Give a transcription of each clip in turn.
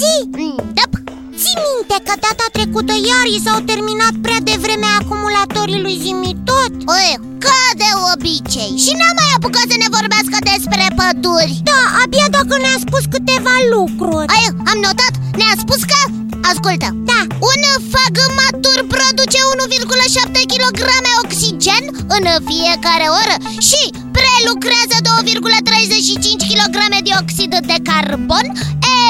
Biții? Mm, da. Ții minte că data trecută iar i s-au terminat prea devreme acumulatorii lui Zimi tot? Oi, ca de obicei Și n-am mai apucat să ne vorbească despre păduri Da, abia dacă ne-a spus câteva lucruri Ai, am notat, ne-a spus că Ascultă Da Un fagămatur produce 1,7 kg oxigen în fiecare oră Și prelucrează 2,35 kg dioxid de carbon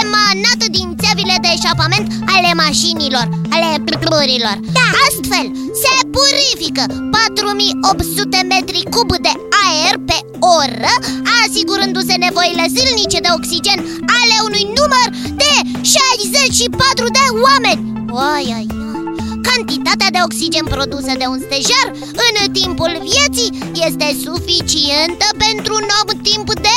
Emanat din țevile de eșapament ale mașinilor, ale prurilor Da. Astfel, se purifică 4800 metri cub de aer pe oră Asigurându-se nevoile zilnice de oxigen ale unui număr de 64 de oameni. Oi, oi, oi Cantitatea de oxigen produsă de un stejar în timpul vieții este suficientă pentru un om timp de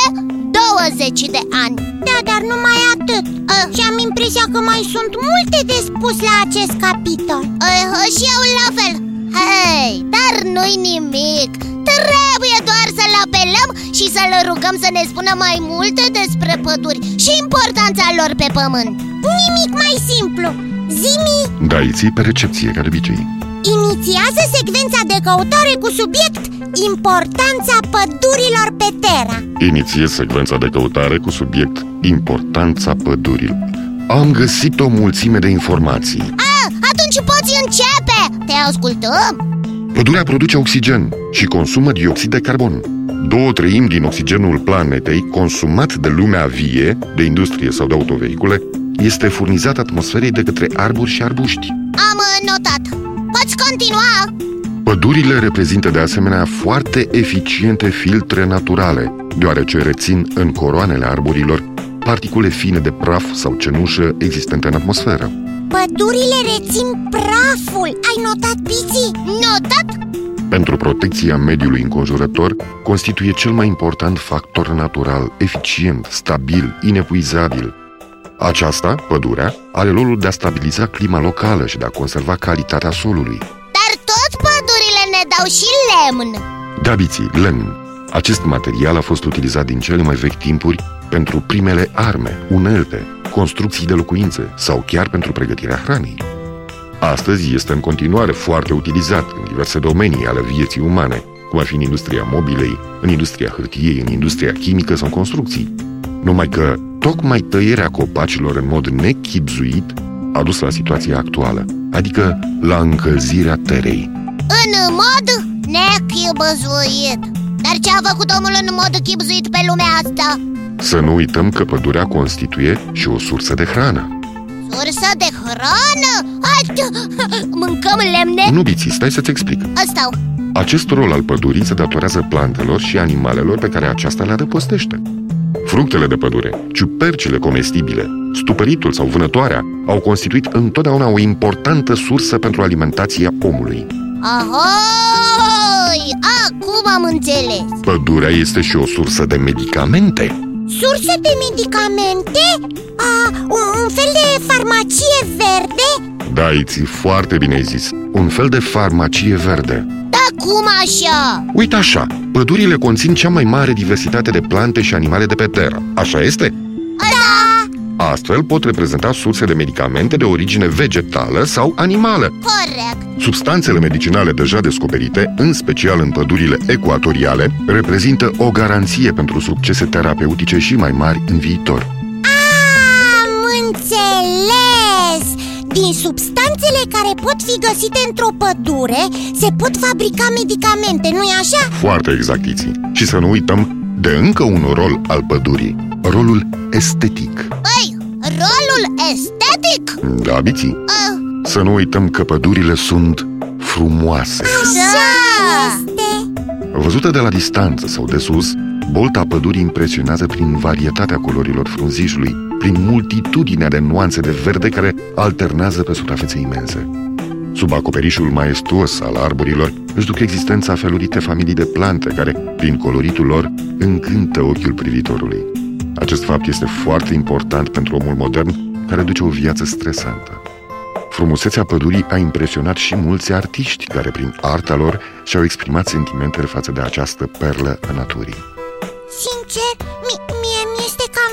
20 de ani. Da, dar numai atât. A. Și am impresia că mai sunt multe de spus la acest capitol. Uh, și eu la fel. Hei, dar nu-i nimic. Trebuie doar să-l apelăm și să-l rugăm să ne spună mai multe despre păduri Și importanța lor pe pământ Nimic mai simplu. Zimi Daiții pe recepție, ca de obicei. Inițiază secvența de căutare cu subiect Importanța pădurilor pe Terra. Inițiez secvența de căutare cu subiect Importanța pădurilor. Am găsit o mulțime de informații. A, atunci poți începe. Te ascultăm. Pădurea produce oxigen și consumă dioxid de carbon. Două treimi din oxigenul planetei, consumat de lumea vie, de industrie sau de autovehicule, este furnizat atmosferei de către arbori și arbuști. Am uh, notat Poți continua Pădurile reprezintă de asemenea foarte eficiente filtre naturale, deoarece rețin în coroanele arborilor particule fine de praf sau cenușă existente în atmosferă. Pădurile rețin praful Ai notat, Biții? Notat? Pentru protecția mediului înconjurător, constituie cel mai important factor natural, eficient, stabil, inepuizabil. Aceasta, pădurea, are rolul de a stabiliza clima locală și de a conserva calitatea solului. Dar tot pădurile ne dau și lemn Dabiții, lemn. Acest material a fost utilizat din cele mai vechi timpuri pentru primele arme, unelte, construcții de locuințe sau chiar pentru pregătirea hranei. Astăzi este în continuare foarte utilizat în diverse domenii ale vieții umane, cum ar fi în industria mobilei, în industria hârtiei, în industria chimică sau construcții. Numai că tocmai tăierea copacilor în mod nechipzuit a dus la situația actuală, adică la încălzirea terei. În mod nechibăzuit Dar ce a făcut omul în mod chipzuit pe lumea asta? Să nu uităm că pădurea constituie și o sursă de hrană. Sursă de hrană? Hai, mâncăm lemne? Nu, Biții, stai să-ți explic. Asta Acest rol al pădurii se datorează plantelor și animalelor pe care aceasta le adăpostește. Fructele de pădure, ciupercile comestibile, stuperitul sau vânătoarea au constituit întotdeauna o importantă sursă pentru alimentația omului. Ahoi! Acum am înțeles Pădurea este și o sursă de medicamente. Surse de medicamente? A, un, un fel de farmacie verde? Da, Iți, foarte bine ai zis. Un fel de farmacie verde. Dar cum așa? Uite așa, pădurile conțin cea mai mare diversitate de plante și animale de pe Terra. Așa este? Da, Astfel pot reprezenta surse de medicamente de origine vegetală sau animală. corect Substanțele medicinale deja descoperite, în special în pădurile ecuatoriale, reprezintă o garanție pentru succese terapeutice și mai mari în viitor. Am înțeles! Din substanțele care pot fi găsite într-o pădure se pot fabrica medicamente, nu-i așa? Foarte exact, Iții. Și să nu uităm de încă un rol al pădurii, rolul estetic. Păi, rolul estetic? Da, Biții? Ah, Să nu uităm că pădurile sunt frumoase. da Este Văzută de la distanță sau de sus, bolta pădurii impresionează prin varietatea culorilor frunzișului, prin multitudinea de nuanțe de verde care alternează pe suprafețe imense. Sub acoperișul maestuos al arborilor își duc existența felurite familii de plante care, prin coloritul lor, încântă ochiul privitorului. Acest fapt este foarte important pentru omul modern care duce o viață stresantă. Frumusețea pădurii a impresionat și mulți artiști care, prin arta lor, și-au exprimat sentimentele față de această perlă a naturii. Sincer, mi- mie mi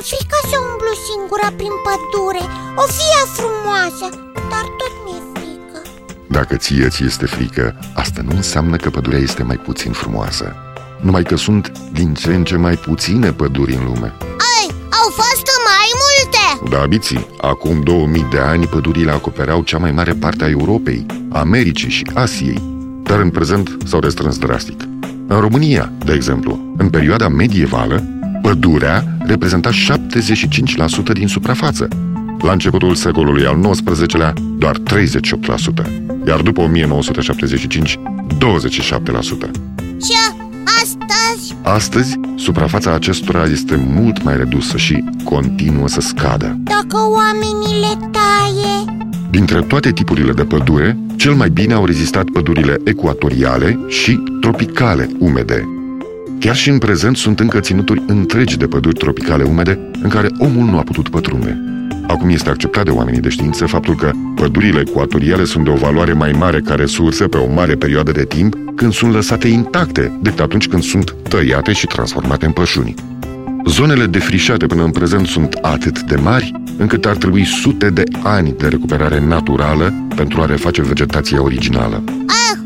este cam Mi-e frică să umblu singura prin pădure. O fie frumoasă, dar tot mi-e frică. Dacă ție ți este frică, asta nu înseamnă că pădurea este mai puțin frumoasă. Numai că sunt din ce în ce mai puține păduri în lume. Ai, au fost mai multe! Da, biții, acum 2000 de ani pădurile acopereau cea mai mare parte a Europei, Americii și Asiei Dar în prezent s-au restrâns drastic. În România, de exemplu, în perioada medievală, pădurea reprezenta 75% din suprafață La începutul secolului al XIX-lea, doar 38% Iar după 1975, 27% Și astăzi? Astăzi, suprafața acestora este mult mai redusă și continuă să scadă. Dacă oamenii le taie Dintre toate tipurile de pădure, cel mai bine au rezistat pădurile ecuatoriale și tropicale umede. Chiar și în prezent sunt încă ținuturi întregi de păduri tropicale umede în care omul nu a putut pătrunde. Acum este acceptat de oamenii de știință faptul că pădurile ecuatoriale sunt de o valoare mai mare ca resursă pe o mare perioadă de timp când sunt lăsate intacte decât atunci când sunt tăiate și transformate în pășuni. Zonele defrișate până în prezent sunt atât de mari încât ar trebui sute de ani de recuperare naturală pentru a reface vegetația originală. Ah, nu-i nimic Noi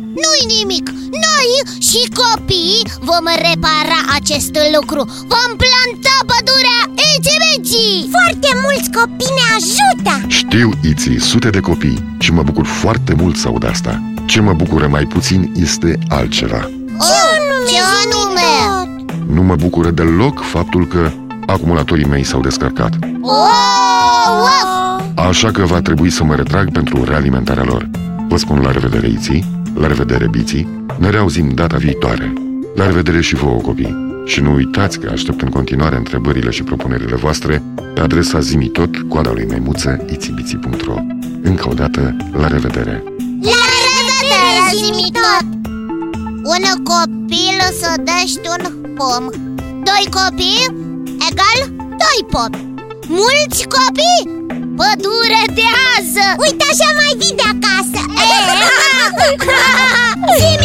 și copiii vom repara acest lucru Vom planta pădurea Iți Foarte mulți copii ne ajută Știu, Iții, sute de copii și mă bucur foarte mult să aud asta. Ce mă bucură mai puțin este altceva. Ce anume? Ce anume? Nu mă bucură deloc faptul că acumulatorii mei s-au descărcat. Oh, uf! Așa că va trebui să mă retrag pentru realimentarea lor. Vă spun la revedere, Iții, la revedere, Biții, ne reauzim data viitoare. La revedere și vouă, copii. Și nu uitați că aștept în continuare întrebările și propunerile voastre pe adresa zimitot, coada lui maimuță, itibiții.ro Încă o dată, la revedere! La revedere, zimi tot! Un copil să dești un pom Doi copii egal doi pomi Mulți copii pădure de ază Uite așa mai vii de acasă 哈哈哈哈哈！